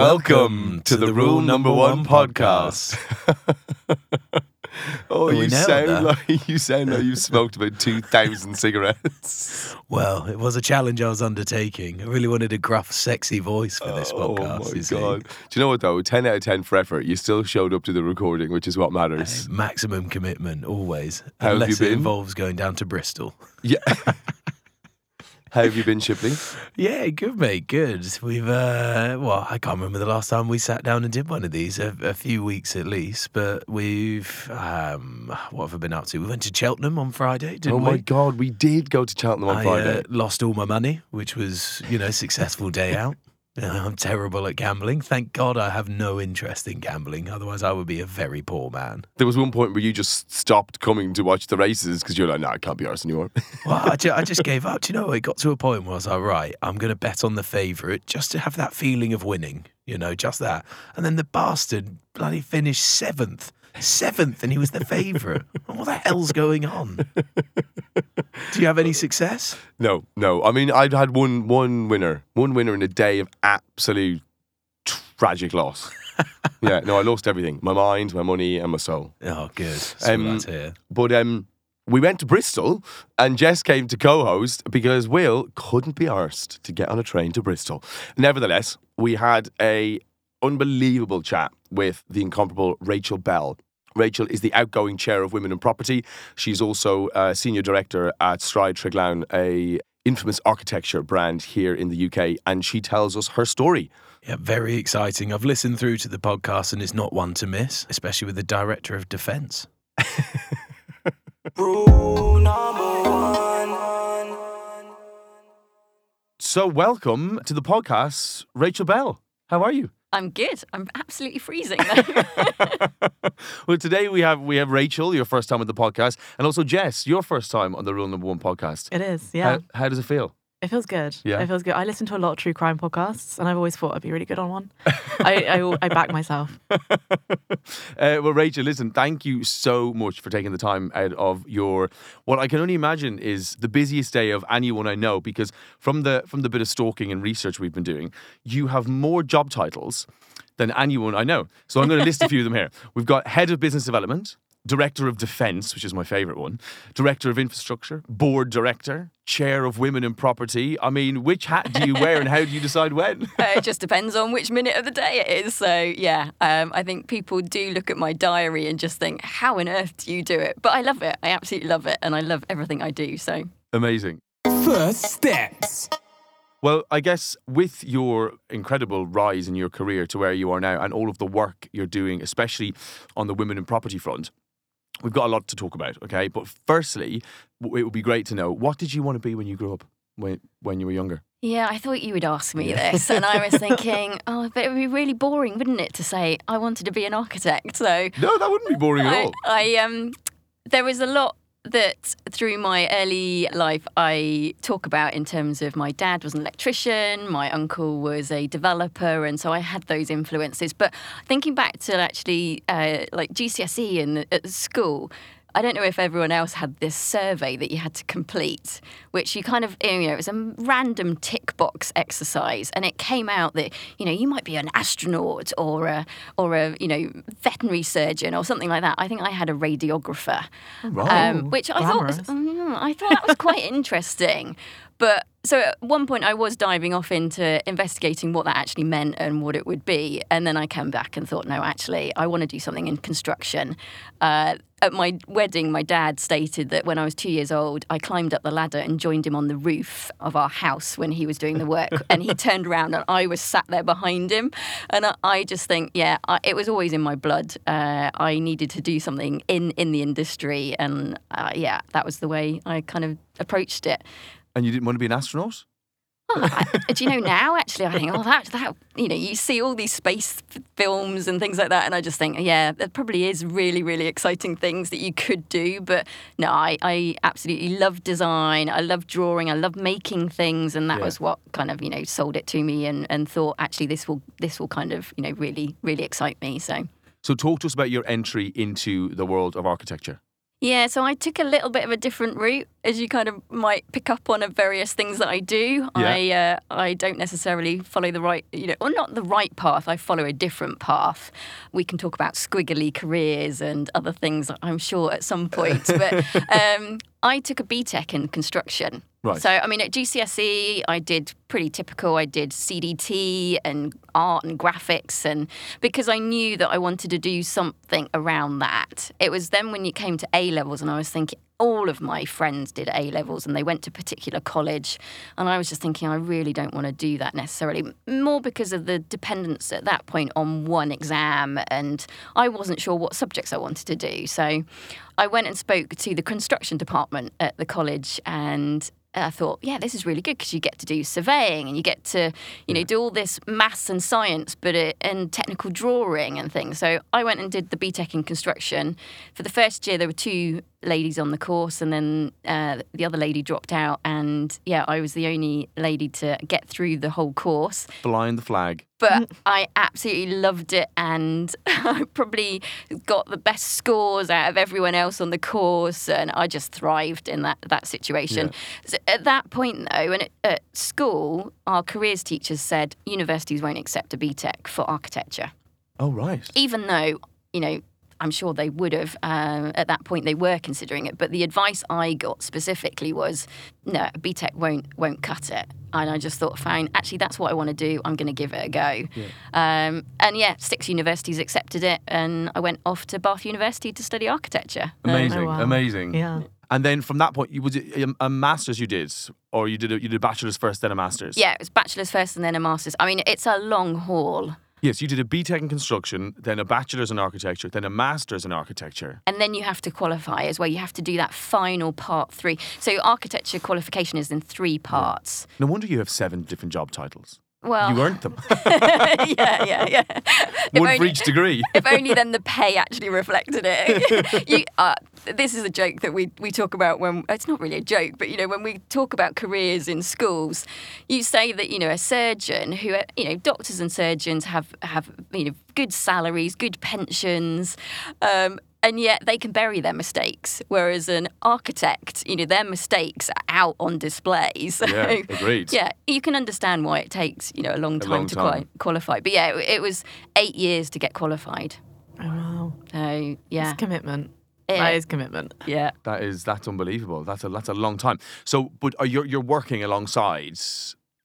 Welcome to the Rule Number One podcast. oh, oh you nailed sound like you sound like you smoked about two thousand cigarettes. Well, it was a challenge I was undertaking. I really wanted a gruff, sexy voice for this oh podcast. my god! Do you know what though? Ten out of ten for effort. You still showed up to the recording, which is what matters. Uh, maximum commitment, always. How unless you it involves going down to Bristol. Yeah. How have you been, Shipley? Yeah, good, mate. Good. We've, uh, well, I can't remember the last time we sat down and did one of these, a, a few weeks at least, but we've, um, what have I been up to? We went to Cheltenham on Friday, didn't oh we? my god, we did go to Cheltenham on I Friday. uh, lost all my money, which was, you know, a successful day out. I'm terrible at gambling. Thank God I have no interest in gambling. Otherwise, I would be a very poor man. there was one point where you just stopped coming to watch the races because you're like, "No, I can't be ours anymore." Well, I, ju- I just gave up. Do you know, it got to a point where I was like, right, I'm going to bet on the favourite just to have that feeling of winning, you know, just that. And then the bastard bloody finished seventh. Seventh, and he was the favourite. what the hell's going on? Do you have any success? No, no. I mean, I'd had one one winner, one winner in a day of absolute tragic loss. yeah, no, I lost everything: my mind, my money, and my soul. Oh, good. That's Um, what I hear. But um, we went to Bristol, and Jess came to co-host because Will couldn't be arsed to get on a train to Bristol. Nevertheless, we had a unbelievable chat with the incomparable Rachel Bell. Rachel is the outgoing chair of Women in Property. She's also uh, senior director at Stride Treglown, a infamous architecture brand here in the UK, and she tells us her story. Yeah, very exciting. I've listened through to the podcast and it's not one to miss, especially with the director of defence. So, welcome to the podcast, Rachel Bell. How are you? I'm good. I'm absolutely freezing. well, today we have we have Rachel, your first time on the podcast, and also Jess, your first time on the Rule Number One podcast. It is, yeah. How, how does it feel? It feels good. Yeah. It feels good. I listen to a lot of true crime podcasts, and I've always thought I'd be really good on one. I, I, I back myself. uh, well, Rachel, listen, thank you so much for taking the time out of your what I can only imagine is the busiest day of anyone I know. Because from the from the bit of stalking and research we've been doing, you have more job titles than anyone I know. So I'm going to list a few of them here. We've got head of business development. Director of Defence, which is my favourite one, Director of Infrastructure, Board Director, Chair of Women in Property. I mean, which hat do you wear and how do you decide when? Uh, it just depends on which minute of the day it is. So, yeah, um, I think people do look at my diary and just think, how on earth do you do it? But I love it. I absolutely love it. And I love everything I do. So, Amazing. First steps. Well, I guess with your incredible rise in your career to where you are now and all of the work you're doing, especially on the women in property front, we've got a lot to talk about, okay? But firstly, it would be great to know what did you want to be when you grew up, when, when you were younger? yeah, I thought you would ask me this. And I was thinking, oh, but it would be really boring, wouldn't it, to say I wanted to be an architect. So, No, that wouldn't be boring at all. I um, there was a lot that through my early life I talk about in terms of my dad was an electrician, my uncle was a developer, and so I had those influences. But thinking back to actually uh, like GCSE and at school. I don't know if everyone else had this survey that you had to complete, which you kind of, you know, it was a random tick box exercise, and it came out that you know you might be an astronaut or a or a you know veterinary surgeon or something like that. I think I had a radiographer, um, which I thought was, mm, I thought that was quite interesting. But so at one point I was diving off into investigating what that actually meant and what it would be, and then I came back and thought, no, actually, I want to do something in construction. Uh, at my wedding, my dad stated that when I was two years old, I climbed up the ladder and joined him on the roof of our house when he was doing the work. and he turned around and I was sat there behind him. And I, I just think, yeah, I, it was always in my blood. Uh, I needed to do something in, in the industry. And uh, yeah, that was the way I kind of approached it. And you didn't want to be an astronaut? I, do you know now? Actually, I think, oh, that that you know, you see all these space f- films and things like that, and I just think, yeah, there probably is really, really exciting things that you could do. But no, I, I absolutely love design. I love drawing. I love making things, and that Yeah. was what kind of you know sold it to me, and and thought actually this will this will kind of you know really really excite me. So. So talk to us about your entry into the world of architecture. Yeah, so I took a little bit of a different route, as you kind of might pick up on of various things that I do. Yeah. I uh, I don't necessarily follow the right, you know, or not the right path. I follow a different path. We can talk about squiggly careers and other things, I'm sure, at some point. But um, I took a BTEC in construction. Right. So, I mean, at GCSE, I did pretty typical. I did CDT and art and graphics, and because I knew that I wanted to do something around that. It was then when you came to A levels, and I was thinking, all of my friends did A levels and they went to particular college. And I was just thinking, I really don't want to do that necessarily, more because of the dependence at that point on one exam. And I wasn't sure what subjects I wanted to do. So I went and spoke to the construction department at the college and I thought, yeah, this is really good because you get to do surveying and you get to, you know, do all this maths and science, but it, and technical drawing and things. So I went and did the BTEC in construction. For the first year, there were two ladies on the course, and then uh, the other lady dropped out. And yeah, I was the only lady to get through the whole course Flying the flag. But mm. I absolutely loved it and I probably got the best scores out of everyone else on the course and I just thrived in that that situation. So at that point though, and at, at school, our careers teachers said universities won't accept a BTEC for architecture, Oh, right. even though you know. I'm sure they would have. Um, at that point, they were considering it, but the advice I got specifically was, "No, BTEC won't won't cut it." And I just thought, fine, actually, that's what I want to do. I'm going to give it a go. Um, and yeah, six universities accepted it, and I went off to Bath University to study architecture. Amazing. Oh, wow. Amazing. Yeah. And then from that point, you was it a, a master's you did, or you did a, you did a bachelor's first, then a master's. yeah, it was bachelor's first and then a master's. I mean, it's a long haul. Yes, you did a BTEC in construction, then a bachelor's in architecture, then a master's in architecture. And then you have to qualify as well. You have to do that final part three. So architecture qualification is in three parts. No wonder you have seven different job titles. Well, You earned them. yeah, yeah, yeah. If One only- each degree. if only then the pay actually reflected it. you, uh, this is a joke that we, we talk about when it's not really a joke, but you know when we talk about careers in schools, you say that you know a surgeon who you know doctors and surgeons have have you know good salaries, good pensions. Um, and yet they can bury their mistakes, whereas an architect, you know, their mistakes are out on display. So, Yeah, agreed. Yeah, you can understand why it takes, you know, a long time long to time. Quali- qualify. But yeah, it, it was eight years to get qualified. Oh, wow. So yeah, It's commitment. Yeah. That is commitment. yeah. That is that's unbelievable. That's a that's a long time. So, but are you you're working alongside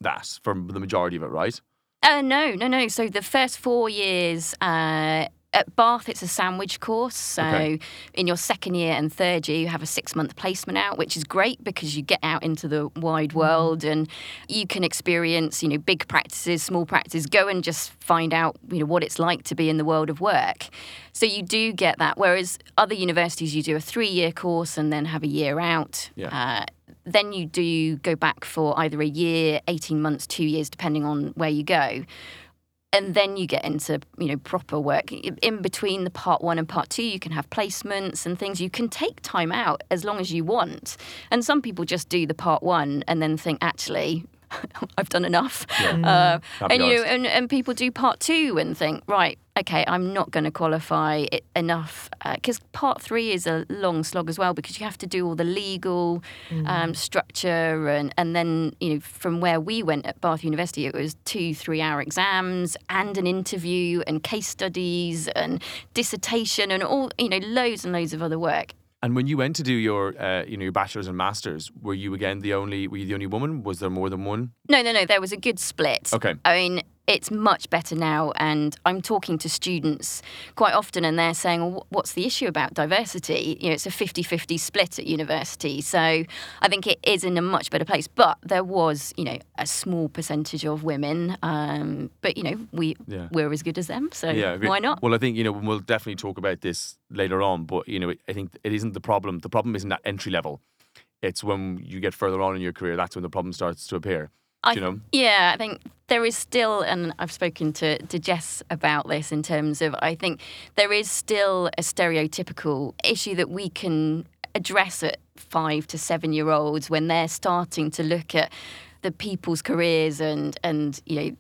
that for the majority of it, right? Uh, no, no, no. So the first four years uh, at Bath, it's a sandwich course. So Okay. in your second year and third year, you have a six month placement out, which is great because you get out into the wide world and you can experience, you know, big practices, small practices. Go and just find out, you know, what it's like to be in the world of work. So you do get that. Whereas other universities, you do a three year course and then have a year out. Yeah. Uh, then you do go back for either a year, 18 months, two years, depending on where you go. And then you get into, you know, proper work. In between the part one and part two, you can have placements and things. You can take time out as long as you want. And some people just do the part one and then think, actually, I've done enough. Uh, and you and, and people do part two and think, right, okay, I'm not going to qualify it enough because part three is a long slog as well because you have to do all the legal um, structure and and then you know from where we went at Bath University, it was two three hour exams and an interview and case studies and dissertation and all you know loads and loads of other work. And when you went to do your uh, you know your bachelor's and masters, were you again the only were you the only woman? Was there more than one? No, no, no. There was a good split. Okay. I mean, it's much better now, and I'm talking to students quite often, and they're saying, well, "What's the issue about diversity?" You know, it's a 50-50 split at university, so I think it is in a much better place. But there was, you know, a small percentage of women, um, but you know, we Yeah. we're as good as them, so Yeah, why not? Well, I think you know we'll definitely talk about this later on, but you know I think it isn't the problem. The problem isn't at entry level. It's when you get further on in your career that's when the problem starts to appear. I, you know? Yeah, I think there is still, and I've spoken to, to Jess about this in terms of, I think there is still a stereotypical issue that we can address at five to seven year olds when they're starting to look at the people's careers and, and you know,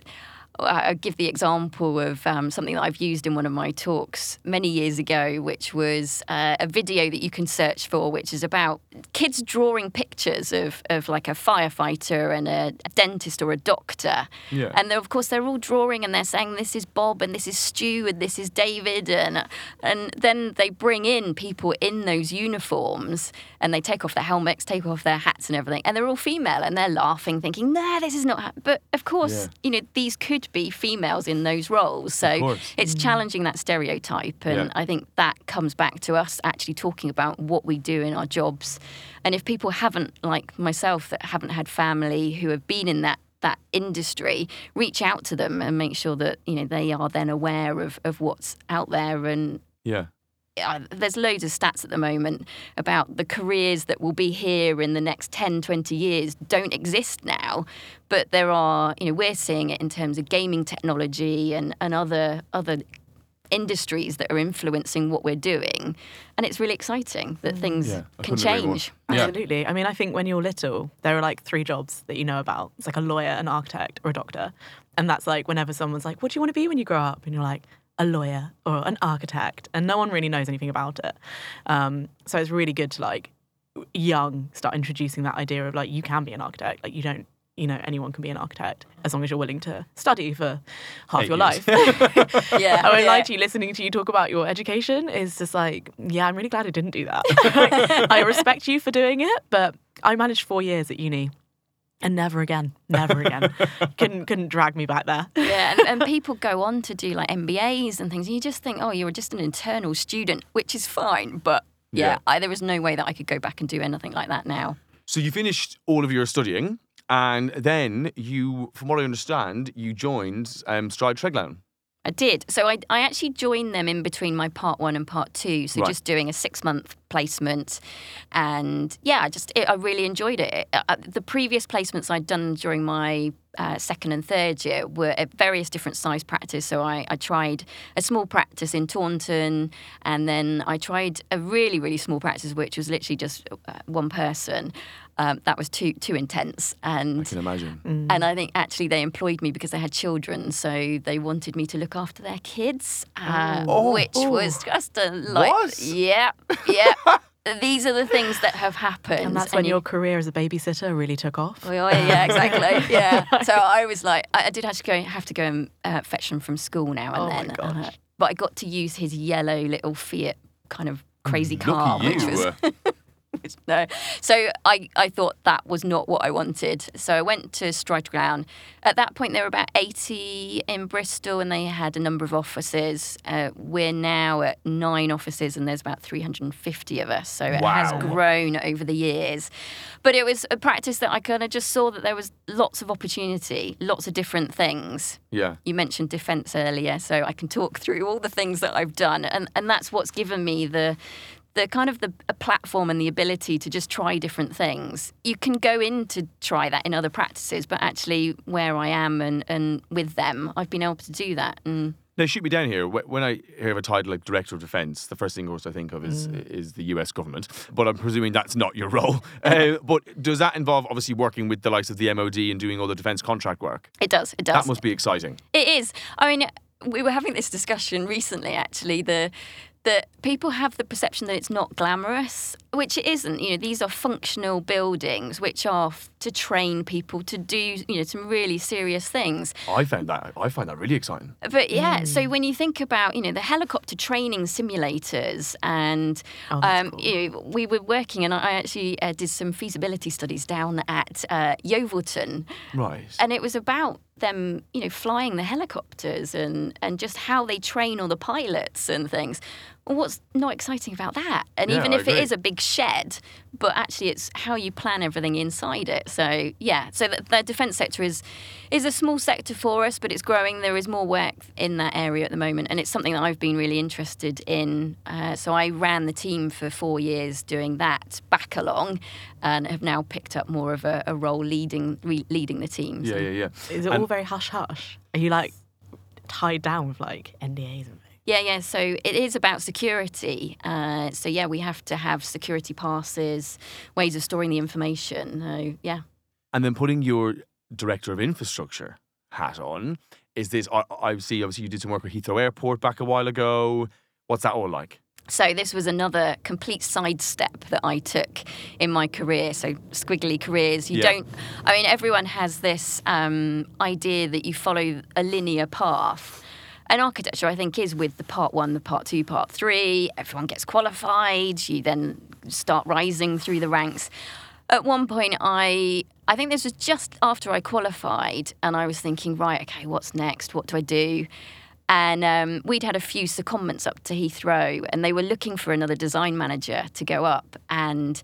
I- I'll give the example of um, something that I've used in one of my talks many years ago, which was uh, a video that you can search for, which is about kids drawing pictures of, of like a firefighter and a, a dentist or a doctor. Yeah. And of course, they're all drawing and they're saying, this is Bob and this is Stu and this is David. And, and then they bring in people in those uniforms and they take off their helmets, take off their hats and everything. And they're all female and they're laughing, thinking, nah, this is not. Ha-. But of course, Yeah. you know, these could be females in those roles. So it's mm. challenging that stereotype. And Yeah. I think that comes back to us actually talking about what we do in our jobs. And if people haven't, like myself, that haven't had family who have been in that that industry, reach out to them and make sure that you know they are then aware of, of what's out there and Yeah. Uh, there's loads of stats at the moment about the careers that will be here in the next 10 20 years don't exist now but there are you know we're seeing it in terms of gaming technology and, and other other industries that are influencing what we're doing and it's really exciting that things Yeah, can couldn't change Yeah. Absolutely. I mean, I think when you're little, there are like three jobs that you know about. It's like a lawyer, an architect, or a doctor. And that's like whenever someone's like, What do you want to be when you grow up? And you're like, a lawyer or an architect. And no one really knows anything about it. Um, so it's really good to like young start introducing that idea of like, you can be an architect. Like, you don't, you know, anyone can be an architect as long as you're willing to study for half Eight your years. life. yeah I won't yeah. lie to you, listening to you talk about your education is just like, yeah, I'm really glad I didn't do that. I respect you for doing it, but I managed four years at uni and never again, never again. couldn't couldn't drag me back there. yeah, and, and people go on to do like MBAs and things, and you just think, oh, you're just an internal student, which is fine, but yeah, Yeah. I, there was no way that I could go back and do anything like that now. So you finished all of your studying, and then you, from what I understand, you joined um, Stride Treglown. I did. So I, I actually joined them in between my part one and part two. So Right. just doing a six month placement. And yeah, I just, it, I really enjoyed it. Uh, uh, the previous placements I'd done during my uh, second and third year were at various different size practice. So I, I tried a small practice in Taunton, and then I tried a really, really small practice, which was literally just uh, one person. Um, that was too too intense, And I and can imagine. and I think actually they employed me because they had children, so they wanted me to look after their kids, uh, Oh. which Oh. was just a like, What? yeah, yeah. These are the things that have happened, And that's when you- your career as a babysitter really took off. Oh, yeah, yeah, exactly. Yeah. So I was like, I, I did have to go, have to go and uh, fetch him from school now and Oh my then. gosh. Uh, but I got to use his yellow little Fiat kind of crazy car, Mm, Lucky which was no. So I, I thought that was not what I wanted. So I went to Stride Treglown. At that point, there were about 80 in Bristol and they had a number of offices. Uh, we're now at nine offices and there's about 350 of us. So it has grown over the years. But it was a practice that I kind of just saw that there was lots of opportunity, lots of different things yeah. you mentioned defence earlier, so I can talk through all the things that I've done, and and that's what's given me the the kind of the a platform and the ability to just try different things. You can go in to try that in other practices, but actually where I am and and with them, I've been able to do that. And Now, shoot me down here. When I hear of a title like Director of Defence, the first thing, of course, I think of is is the U.S. government. But I'm presuming that's not your role. Uh, but does that involve obviously working with the likes of the MOD and doing all the defence contract work? it does, it does. That must be exciting. It is. I mean, we were having this discussion recently, actually. The that people have the perception that it's not glamorous, which it isn't. You know, these are functional buildings which are f- to train people to do, you know, some really serious things. I found that I find that really exciting. But yeah, so when you think about, you know, the helicopter training simulators and, Oh, um, cool. you know, we were working and I actually uh, did some feasibility studies down at uh, Yeovilton Right. and it was about them, you know, flying the helicopters and and just how they train all the pilots and things. Well, what's not exciting about that? And Yeah, even if it is a big shed, but actually it's how you plan everything inside it. So yeah, so the, the defence sector is is a small sector for us, but it's growing. There is more work in that area at the moment, and it's something that I've been really interested in. Uh, so I ran the team for four years doing that back along, and have now picked up more of a, a role leading re- leading the teams. Yeah, yeah, yeah. Is it And- all very hush hush? Are you like tied down with like NDAs and things? Yeah, yeah. So it is about security. Uh, so yeah, we have to have security passes, ways of storing the information. So yeah, And then putting your director of infrastructure hat on, is this? I, I see. Obviously, you did some work with Heathrow Airport back a while ago. What's that all like? So this was another complete sidestep that I took in my career. So squiggly careers. You Yeah. don't. I mean, everyone has this um, idea that you follow a linear path. And architecture, I think, is with the part one, the part two, part three. Everyone gets qualified. You then start rising through the ranks. At one point, I I think this was just after I qualified, and I was thinking, right, okay, what's next? What do I do? And um, we'd had a few secondments up to Heathrow, and they were looking for another design manager to go up. And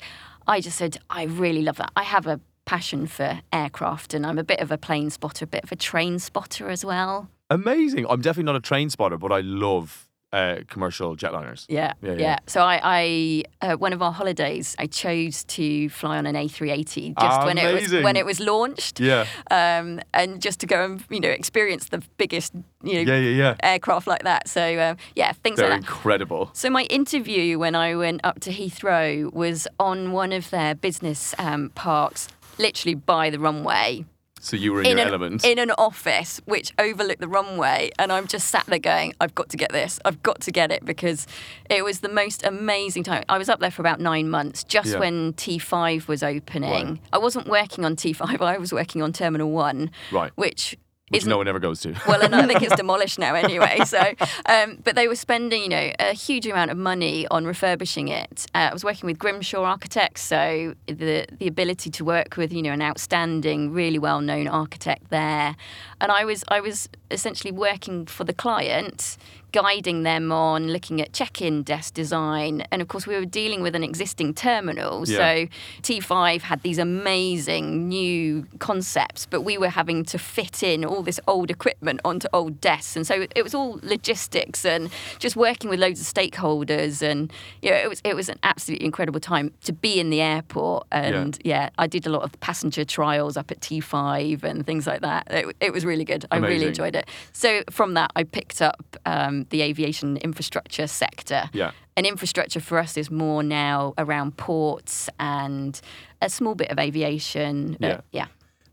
I just said, I really love that. I have a passion for aircraft, and I'm a bit of a plane spotter, a bit of a train spotter as well. Amazing. I'm definitely not a train spotter, but I love uh, commercial jetliners. Yeah, Yeah, yeah. yeah. So I, I uh, one of our holidays, I chose to fly on an A380 just when it was when it was launched. Yeah. Um, and just to go and you know experience the biggest you know Yeah, yeah, yeah. aircraft like that. So um, yeah, things They're like that. incredible. So my interview when I went up to Heathrow was on one of their business um, parks, literally by the runway. So you were in, In your an, element. in an office which overlooked the runway, and I'm just sat there going, "I've got to get this. I've got to get it," because it was the most amazing time. I was up there for about nine months, just Yeah. when T5 was opening. Right. I wasn't working on T5. I was working on Terminal One, right. which Which no one ever goes to. well, and I think it's demolished now anyway. So, um, but they were spending, you know, a huge amount of money on refurbishing it. Uh, I was working with Grimshaw Architects, so the the ability to work with, you know, an outstanding, really well known architect there, and I was I was essentially working for the client. Guiding them on looking at check-in desk design, and of course we were dealing with an existing terminal. Yeah. So T5 had these amazing new concepts, but we were having to fit in all this old equipment onto old desks. And so it was all logistics and just working with loads of stakeholders. And you know, it was it was an absolutely incredible time to be in the airport. And yeah, I did a lot of passenger trials up at T5 and things like that. It, it was really good. I really enjoyed it. So from that, I picked up um, the aviation infrastructure sector. Yeah. And infrastructure for us is more now around ports and a small bit of aviation. Uh, Yeah. yeah.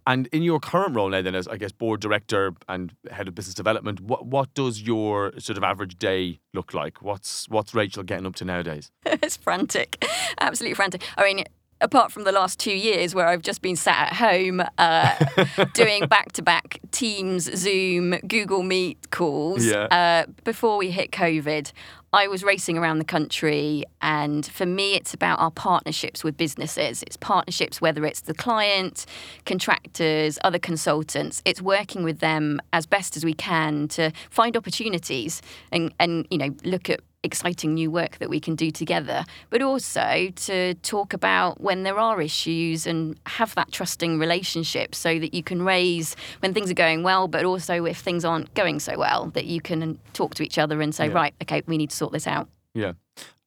And in your current role now, then, as I guess board director and head of business development, what what does your sort of average day look like? What's what's Rachel getting up to nowadays? it's frantic, absolutely frantic. I mean, apart from the last two years where I've just been sat at home uh, doing back to back Teams, Zoom, Google Meet calls, Yeah. uh, before we hit COVID, I was racing around the country. And for me, it's about our partnerships with businesses. It's partnerships, whether it's the client, contractors, other consultants. It's working with them as best as we can to find opportunities and, and you know, look at exciting new work that we can do together, but also to talk about when there are issues and have that trusting relationship so that you can raise when things are going well, but also if things aren't going so well, that you can talk to each other and say, Yeah. right, okay, we need to sort this out. Yeah.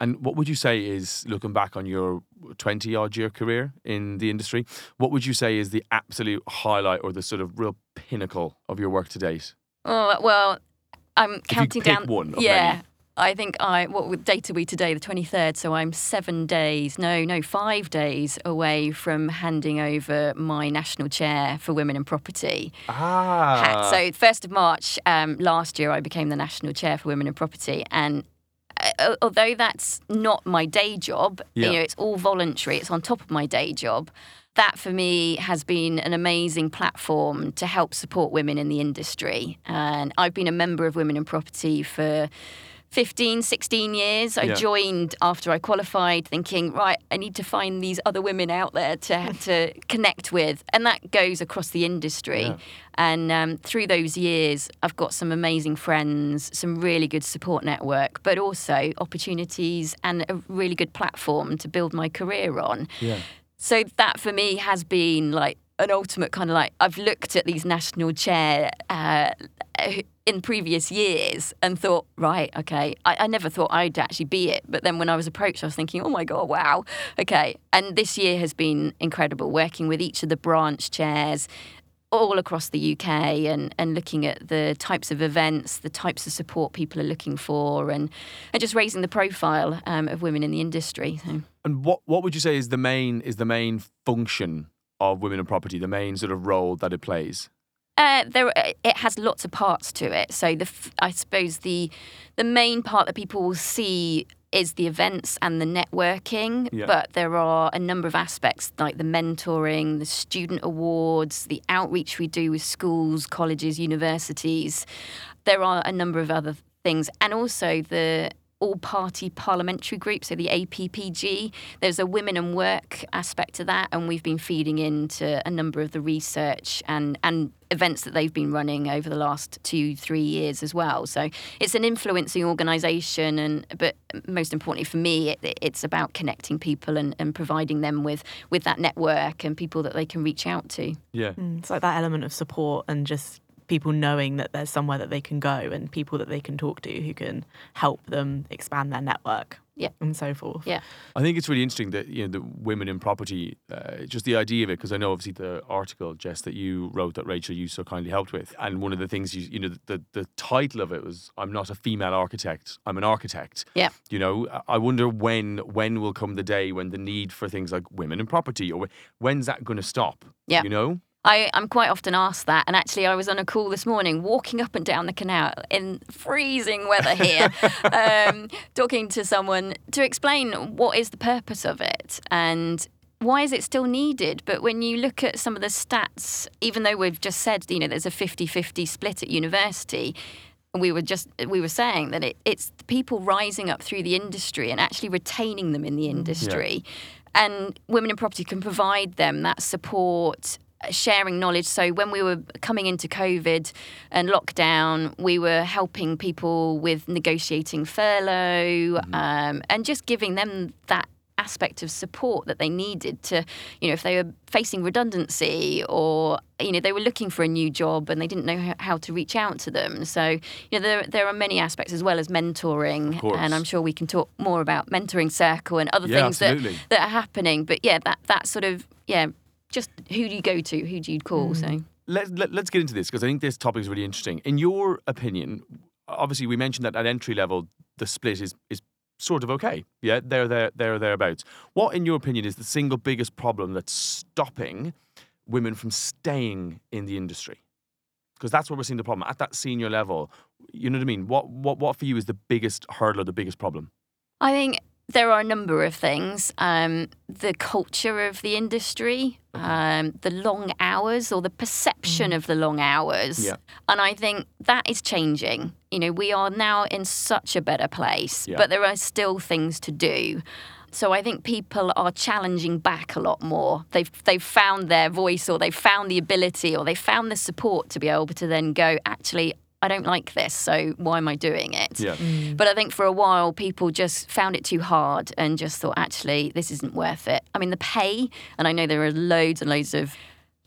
And what would you say is looking back on your 20 odd year career in the industry, what would you say is the absolute highlight or the sort of real pinnacle of your work to date? Oh, well, I'm you counting pick down. one of yeah. many. I think I what date are we today, the twenty third. So I'm seven days, no, no, five days away from handing over my national chair for women in property. Ah. hat. So first of March um, last year, I became the national chair for women in property, and uh, although that's not my day job, Yeah. you know, it's all voluntary. It's on top of my day job. That for me has been an amazing platform to help support women in the industry. And I've been a member of Women in Property for 15, 16 years. I Yeah. joined after I qualified thinking, right, I need to find these other women out there to, to connect with. And that goes across the industry. Yeah. And um, through those years, I've got some amazing friends, some really good support network, but also opportunities and a really good platform to build my career on. Yeah. So that for me has been like an ultimate kind of like I've looked at these national chair uh, in previous years and thought, right, okay, I, I never thought I'd actually be it. But then when I was approached, I was thinking, oh my God, wow, okay. And this year has been incredible working with each of the branch chairs all across the UK and, and looking at the types of events, the types of support people are looking for, and, and just raising the profile um, of women in the industry. So. And what what would you say is the main is the main function of women in property, the main sort of role that it plays? Uh, there, uh, it has lots of parts to it. So the, I suppose the, the main part that people will see is the events and the networking. Yeah. But there are a number of aspects like the mentoring, the student awards, the outreach we do with schools, colleges, universities. There are a number of other things, and also the all party parliamentary group, so the APPG. There's a women and work aspect to that, and we've been feeding into a number of the research and, and events that they've been running over the last two, three years as well. So it's an influencing organisation, and but most importantly for me, it, it's about connecting people and, and providing them with, with that network and people that they can reach out to. Yeah. Mm, It's like that element of support and just people knowing that there's somewhere that they can go and people that they can talk to who can help them expand their network. Yeah. And so forth. Yeah. I think it's really interesting that you know the women in property, uh, just the idea of it, because I know obviously the article, Jess, that you wrote that Rachel you so kindly helped with, and one of the things you you know the the title of it was "I'm not a female architect, I'm an architect." Yeah. You know, I wonder when when will come the day when the need for things like women in property, or when's that going to stop? Yeah. You know. I, I'm quite often asked that, and actually, I was on a call this morning, walking up and down the canal in freezing weather here, um, talking to someone to explain what is the purpose of it and why is it still needed. But when you look at some of the stats, even though we've just said, you know, there's a 50-50 split at university, we were just we were saying that it, it's the people rising up through the industry and actually retaining them in the industry. And women in property can provide them that support sharing knowledge. So when we were coming into covid and lockdown we were helping people with negotiating furlough um, and just giving them that aspect of support that they needed to you know if they were facing redundancy or you know they were looking for a new job and they didn't know how- how to reach out to them. So you know there, there are many aspects as well as mentoring and i'm sure we can talk more about mentoring circle and other Yeah, things that, that are happening. But yeah that that sort of yeah just who do you go to who do you call hmm. so let, let, us get into this because I think this topic is really interesting. In your opinion, obviously we mentioned that at entry level the split is is sort of okay. Yeah, there, there, there, thereabouts. What, in your opinion, is the single biggest problem that's stopping women from staying in the industry? Because that's where we're seeing the problem at that senior level. You know what I mean? What, what, what for you is the biggest hurdle or the biggest problem? I think there are a number of things. Um, the culture of the industry, um, the long hours or the perception of the long hours. Yeah. And I think that is changing. You know, we are now in such a better place, Yeah. but there are still things to do. So I think people are challenging back a lot more. They've they've found their voice or they've found the ability or they've found the support to be able to then go, actually, I don't like this, so why am I doing it? Yeah. But I think for a while, people just found it too hard and just thought, actually, this isn't worth it. I mean, the pay, and I know there are loads and loads of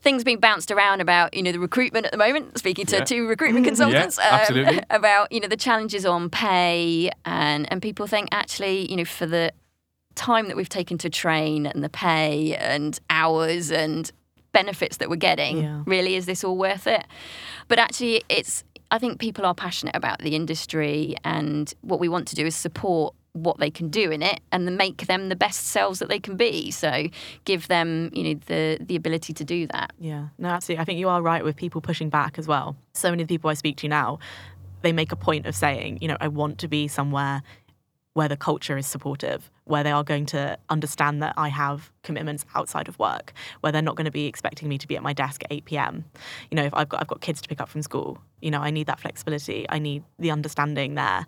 things being bounced around about, you know, the recruitment at the moment, speaking to Yeah. two recruitment consultants um, about, you know, the challenges on pay. And, and people think, actually, you know, for the time that we've taken to train and the pay and hours and benefits that we're getting, Yeah. really, is this all worth it? But actually, it's, I think people are passionate about the industry, and what we want to do is support what they can do in it and make them the best selves that they can be. So give them, you know, the the ability to do that. Yeah, no, absolutely. I think you are right with people pushing back as well. So many of the people I speak to now, they make a point of saying, you know, I want to be somewhere where the culture is supportive, where they are going to understand that I have commitments outside of work, where they're not going to be expecting me to be at my desk at 8 p.m. You know, if I've got I've got kids to pick up from school, you know, I need that flexibility. I need the understanding there,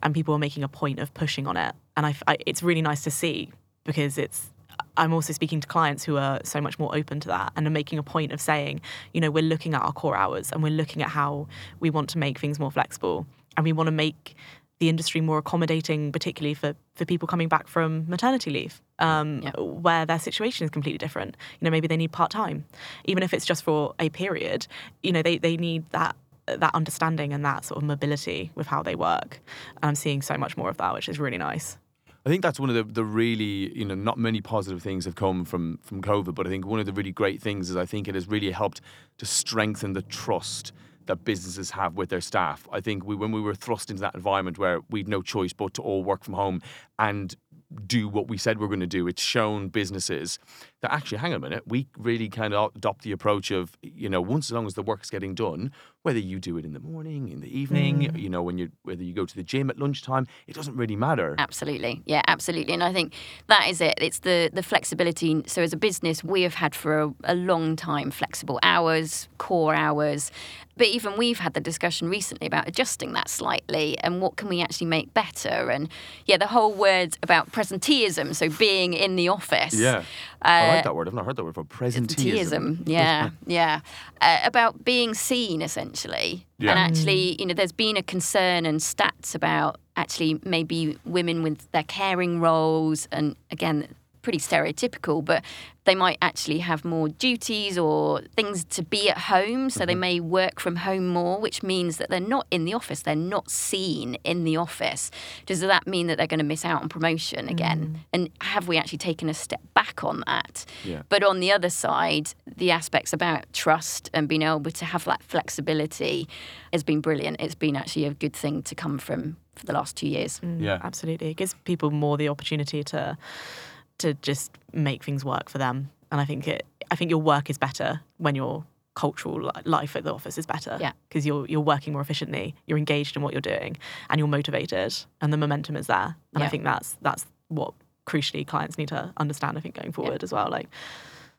and people are making a point of pushing on it, and I, I it's really nice to see because it's I'm also speaking to clients who are so much more open to that and are making a point of saying, you know, we're looking at our core hours and we're looking at how we want to make things more flexible and we want to make the industry more accommodating, particularly for, for people coming back from maternity leave, um, Yeah. where their situation is completely different. You know, maybe they need part time, even if it's just for a period. You know, they they need that that understanding and that sort of mobility with how they work. And I'm seeing so much more of that, which is really nice. I think that's one of the, the really, you know, not many positive things have come from from COVID, but I think one of the really great things is I think it has really helped to strengthen the trust that businesses have with their staff. I think we, when we were thrust into that environment where we'd no choice but to all work from home and do what we said we are going to do, it's shown businesses that actually, hang on a minute, we really kind of adopt the approach of, you know, once as long as the work's getting done, whether you do it in the morning, in the evening, Mm. you know, when you whether you go to the gym at lunchtime, it doesn't really matter. Absolutely. Yeah, absolutely. And I think that is it. It's the the flexibility. So as a business, we have had for a, a long time flexible hours, core hours. But even we've had the discussion recently about adjusting that slightly and what can we actually make better. And yeah, the whole word about presenteeism, so being in the office. Yeah. I Uh, like that word. I've not heard that word before. Presenteeism. Presenteeism, yeah, yeah. Uh, about being seen, essentially. Yeah. And actually, you know, there's been a concern and stats about actually maybe women with their caring roles, and again, pretty stereotypical, but they might actually have more duties or things to be at home. So they mm-hmm. may work from home more, which means that they're not in the office, they're not seen in the office. Does that mean that they're going to miss out on promotion again? Mm. And have we actually taken a step back on that? Yeah. But on the other side, the aspects about trust and being able to have that flexibility has been brilliant. It's been actually a good thing to come from for the last two years. Yeah. Mm, absolutely. It gives people more the opportunity to to just make things work for them. And I think it I think your work is better when your cultural life at the office is better. Yeah. Because you're you're working more efficiently, you're engaged in what you're doing, and you're motivated and the momentum is there. And Yeah. I think that's that's what crucially clients need to understand, I think, going forward as well. Like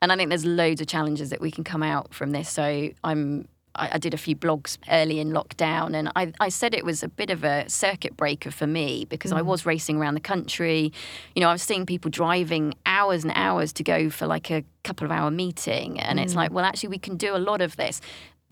And I think there's loads of challenges that we can come out from this. So I'm I, I did a few blogs early in lockdown, and I, I said it was a bit of a circuit breaker for me because I mm. was racing around the country. You know, I was seeing people driving hours and hours to go for like a couple of hour meeting, and it's mm. like, well, actually, we can do a lot of this.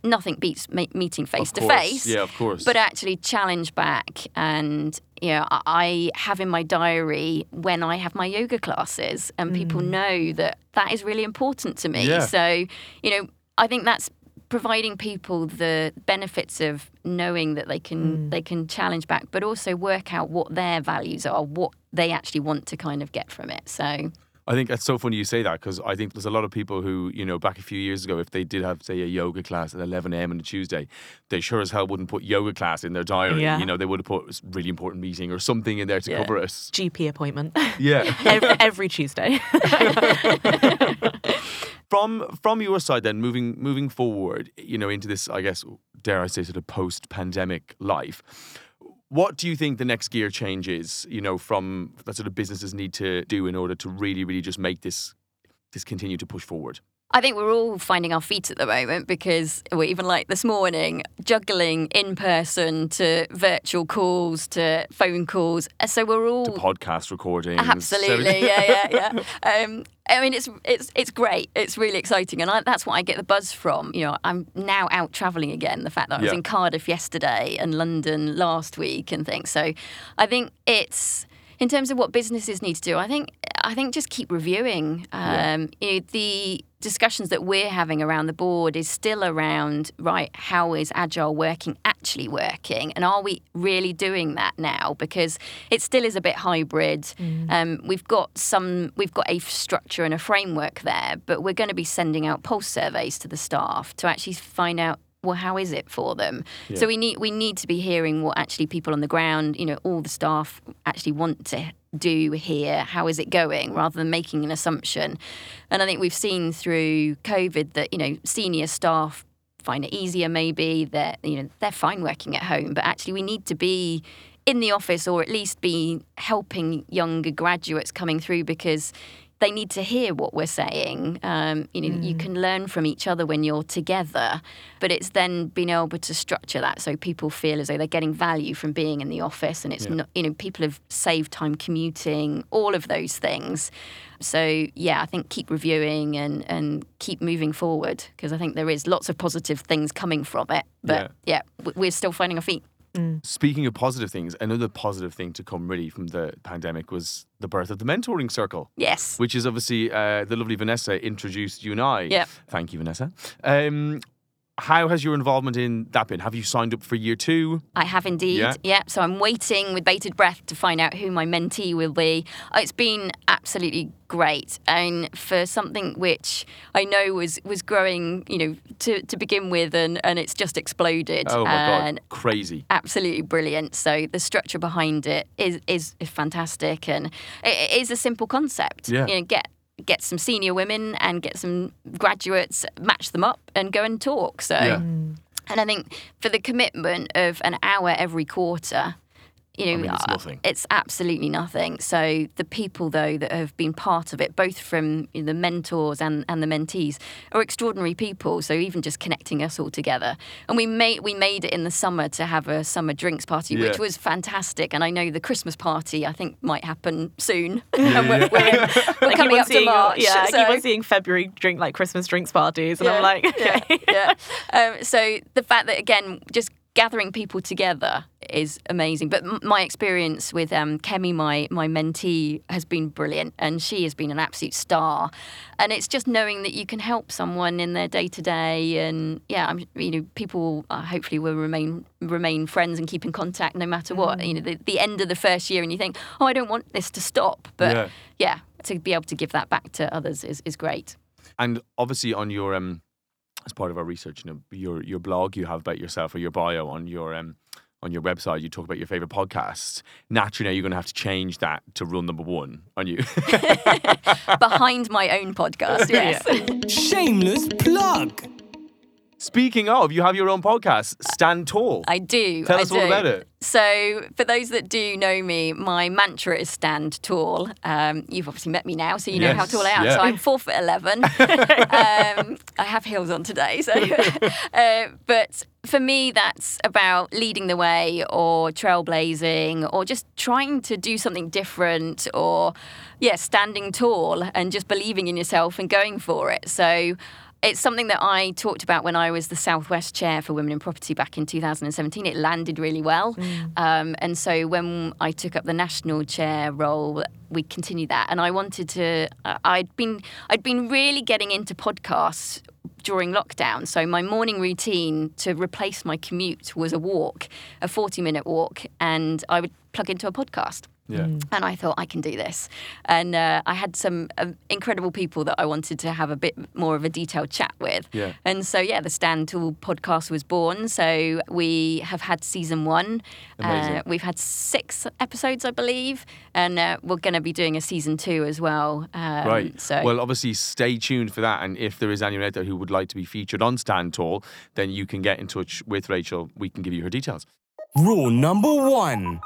Nothing beats me- meeting face to face. Yeah, of course. But actually challenge back and you know I- I have in my diary when I have my yoga classes and people mm. know that that is really important to me. Yeah. So, you know, I think that's providing people the benefits of knowing that they can mm. they can challenge back but also work out what their values are, what they actually want to kind of get from it. So, I think it's so funny you say that because I think there's a lot of people who, you know, back a few years ago, if they did have, say, a yoga class at 11 a.m. on a Tuesday, they sure as hell wouldn't put yoga class in their diary. Yeah. You know, they would have put a really important meeting or something in there to Yeah. cover it. GP appointment Yeah. every, every Tuesday. from from your side then moving moving forward you know into this i guess dare i say sort of post pandemic life what do you think the next gear change is you know from that sort of businesses need to do in order to really really just make this this continue to push forward I think we're all finding our feet at the moment because we're even like this morning, juggling in person to virtual calls to phone calls. So we're all to podcast recordings absolutely, yeah, yeah, yeah. Um, I mean, it's it's it's great. It's really exciting, and I, that's what I get the buzz from. You know, I'm now out travelling again. The fact that I was Yeah. in Cardiff yesterday and London last week and things. So, I think it's in terms of what businesses need to do. I think I think just keep reviewing. Um, you know, the discussions that we're having around the board is still around right. How is agile working actually working, and are we really doing that now? Because it still is a bit hybrid. Um, we've got some, we've got a structure and a framework there, but we're going to be sending out pulse surveys to the staff to actually find out. Well, how is it for them? So we need we need to be hearing what actually people on the ground, you know, all the staff actually want to do here. How is it going? Rather than making an assumption. And I think we've seen through COVID that you know senior staff find it easier. Maybe they're you know they're fine working at home, but actually we need to be in the office or at least be helping younger graduates coming through because they need to hear what we're saying. Um, you know, you can learn from each other when you're together, but it's then being able to structure that so people feel as though they're getting value from being in the office, and it's Yeah. not. You know, people have saved time commuting, all of those things. So yeah, I think keep reviewing and and keep moving forward because I think there is lots of positive things coming from it. But yeah, w we're still finding our feet. Speaking of positive things another positive thing to come really from the pandemic was the birth of the mentoring circle Yes. which is obviously uh, the lovely Vanessa introduced you and I. Yep. Thank you, Vanessa. Um, how has your involvement in that been? Have you signed up for year two? I have indeed. Yeah. Yeah. So I'm waiting with bated breath to find out who my mentee will be. Uh, It's been absolutely great, and for something which I know was was growing, you know, to, to begin with, and and it's just exploded. Oh my god, crazy! absolutely brilliant. So the structure behind it is is fantastic, and it, it is a simple concept. Yeah. You know, get get some senior women and get some graduates, match them up, and go and talk. So, Yeah. Mm. and I think for the commitment of an hour every quarter, you know, mean, it's uh, nothing. it's absolutely nothing. So the people though that have been part of it, both from you know, the mentors and, and the mentees, are extraordinary people. So even just connecting us all together, and we made we made it in the summer to have a summer drinks party, Yeah. which was fantastic. And I know the Christmas party I think might happen soon. and we're, we're, we're coming on up to March. Yeah, I keep on seeing February drink like Christmas drinks parties, and I'm like, okay. yeah. Um, so the fact that again, just gathering people together is amazing. But m- my experience with um, Kemi, my my mentee, has been brilliant, and she has been an absolute star. And it's just knowing that you can help someone in their day to day, and yeah, I'm you know people uh, hopefully will remain remain friends and keep in contact no matter what. You know, the, the end of the first year, and you think, oh, I don't want this to stop, but Yeah. yeah, to be able to give that back to others is is great. And obviously, on your um, as part of our research, you know, your your blog you have about yourself or your bio on your um on your website, you talk about your favorite podcasts. Naturally, now you're going to have to change that to rule number one on you. Behind my own podcast, yes. Shameless plug. Speaking of, you have your own podcast, Stand Tall. I do. Tell I us all about it. So, for those that do know me, my mantra is stand tall. Um, you've obviously met me now, so you know how tall I am. yeah. So, I'm four foot 11. um, I have heels on today. So, uh, but for me, that's about leading the way or trailblazing or just trying to do something different or, yeah, standing tall and just believing in yourself and going for it. So, it's something that I talked about when I was the Southwest Chair for Women in Property back in 2017. It landed really well. Um, and so when I took up the national chair role, we continued that. And I wanted to, uh, I'd been, I'd been really getting into podcasts during lockdown. So my morning routine to replace my commute was a walk, a 40 minute walk, and I would plug into a podcast. Yeah. And I thought I can do this. And uh, I had some uh, incredible people that I wanted to have a bit more of a detailed chat with. Yeah. And so, yeah, the Stand Tall podcast was born. So we have had season one. Amazing. Uh, we've had six episodes, I believe. And uh, we're going to be doing a season two as well. Um, Right. So, Well, obviously, stay tuned for that. And if there is anyone out there who would like to be featured on Stand Tall, then you can get in touch with Rachel. We can give you her details. Rule number one.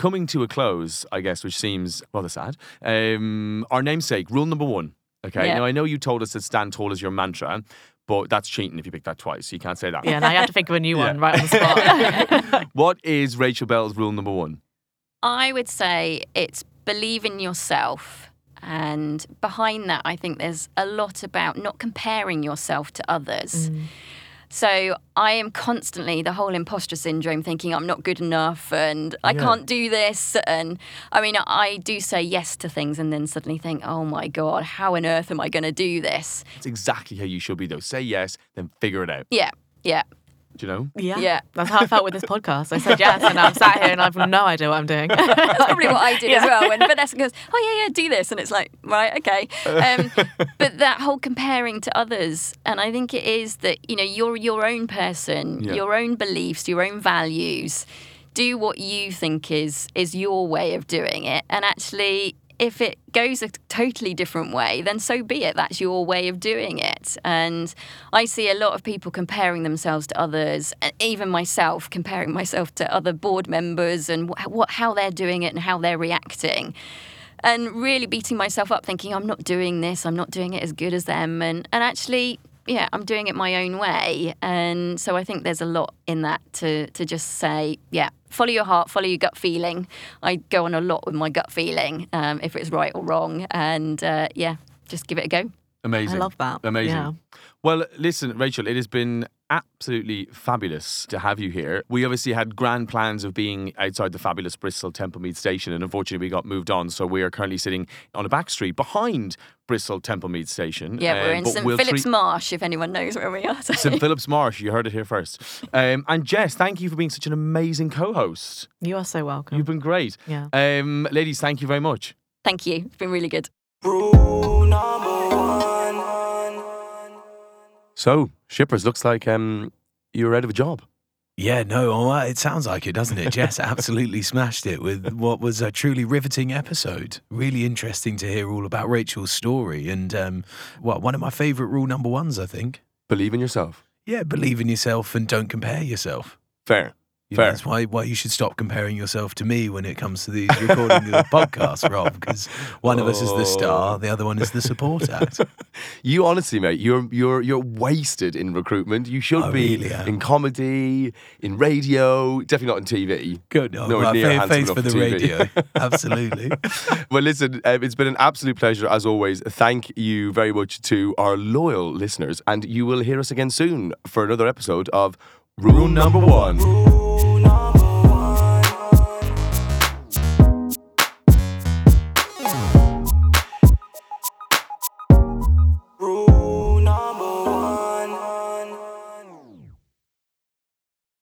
Coming to a close, I guess, which seems rather sad. Um, our namesake, rule number one. Okay. Yeah. Now, I know you told us that stand tall is your mantra, but that's cheating if you pick that twice. You can't say that. Yeah, and I had to think of a new Yeah. one right on the spot. What is Rachel Bell's rule number one? I would say it's believe in yourself. And behind that, I think there's a lot about not comparing yourself to others. So I am constantly the whole imposter syndrome, thinking I'm not good enough and I Yeah. can't do this. And I mean, I do say yes to things and then suddenly think, oh my God, how on earth am I going to do this? It's exactly how you should be, though. Say yes, then figure it out. Yeah, yeah, Do you know? yeah. Yeah. That's how I felt with this podcast. I said yes, and I'm sat here and I've no idea what I'm doing. That's probably what I did as well. When Vanessa goes, "Oh yeah, yeah, do this," and it's like, right, okay. Um, but that whole comparing to others, and I think it is that you know you're your own person, Yeah. your own beliefs, your own values. Do what you think is is your way of doing it, and actually. If it goes a totally different way, then so be it. That's your way of doing it. And I see a lot of people comparing themselves to others, and even myself comparing myself to other board members and what how they're doing it and how they're reacting. And really beating myself up, thinking I'm not doing this, I'm not doing it as good as them, and and actually, yeah, I'm doing it my own way. And so I think there's a lot in that to to just say, yeah, follow your heart, follow your gut feeling. I go on a lot with my gut feeling, um, if it's right or wrong, and uh, yeah, just give it a go. Amazing. I love that. Amazing. Yeah. Well, listen, Rachel, it has been absolutely fabulous to have you here. We obviously had grand plans of being outside the fabulous Bristol Temple Meads station, and unfortunately, we got moved on. So we are currently sitting on a back street behind Bristol Temple Meads station. Yeah, we're Um, in St we'll Philip's treat- Marsh, if anyone knows where we are. St. Philip's Marsh. You heard it here first. Um, and Jess, thank you for being such an amazing co-host. You are so welcome. You've been great. Yeah. Um, ladies, thank you very much. Thank you. It's been really good. Rule So, shippers, looks like um, you're out of a job. Yeah, no, it sounds like it, doesn't it? Jess absolutely smashed it with what was a truly riveting episode. Really interesting to hear all about Rachel's story and um, what one of my favourite rule number ones, I think. Believe in yourself. Yeah, believe in yourself and don't compare yourself. Fair. You know, Fair. that's why why you should stop comparing yourself to me when it comes to these recording of the podcast, Rob, because one of us is the star, the other one is the support act. You honestly, mate, you're you're you're wasted in recruitment. You should I be really am. in comedy, in radio, definitely not in TV. Good, no, well, near fa- handsome face enough for the TV. radio. Absolutely. well, listen, um, it's been an absolute pleasure as always. Thank you very much to our loyal listeners, and you will hear us again soon for another episode of Rule Number One.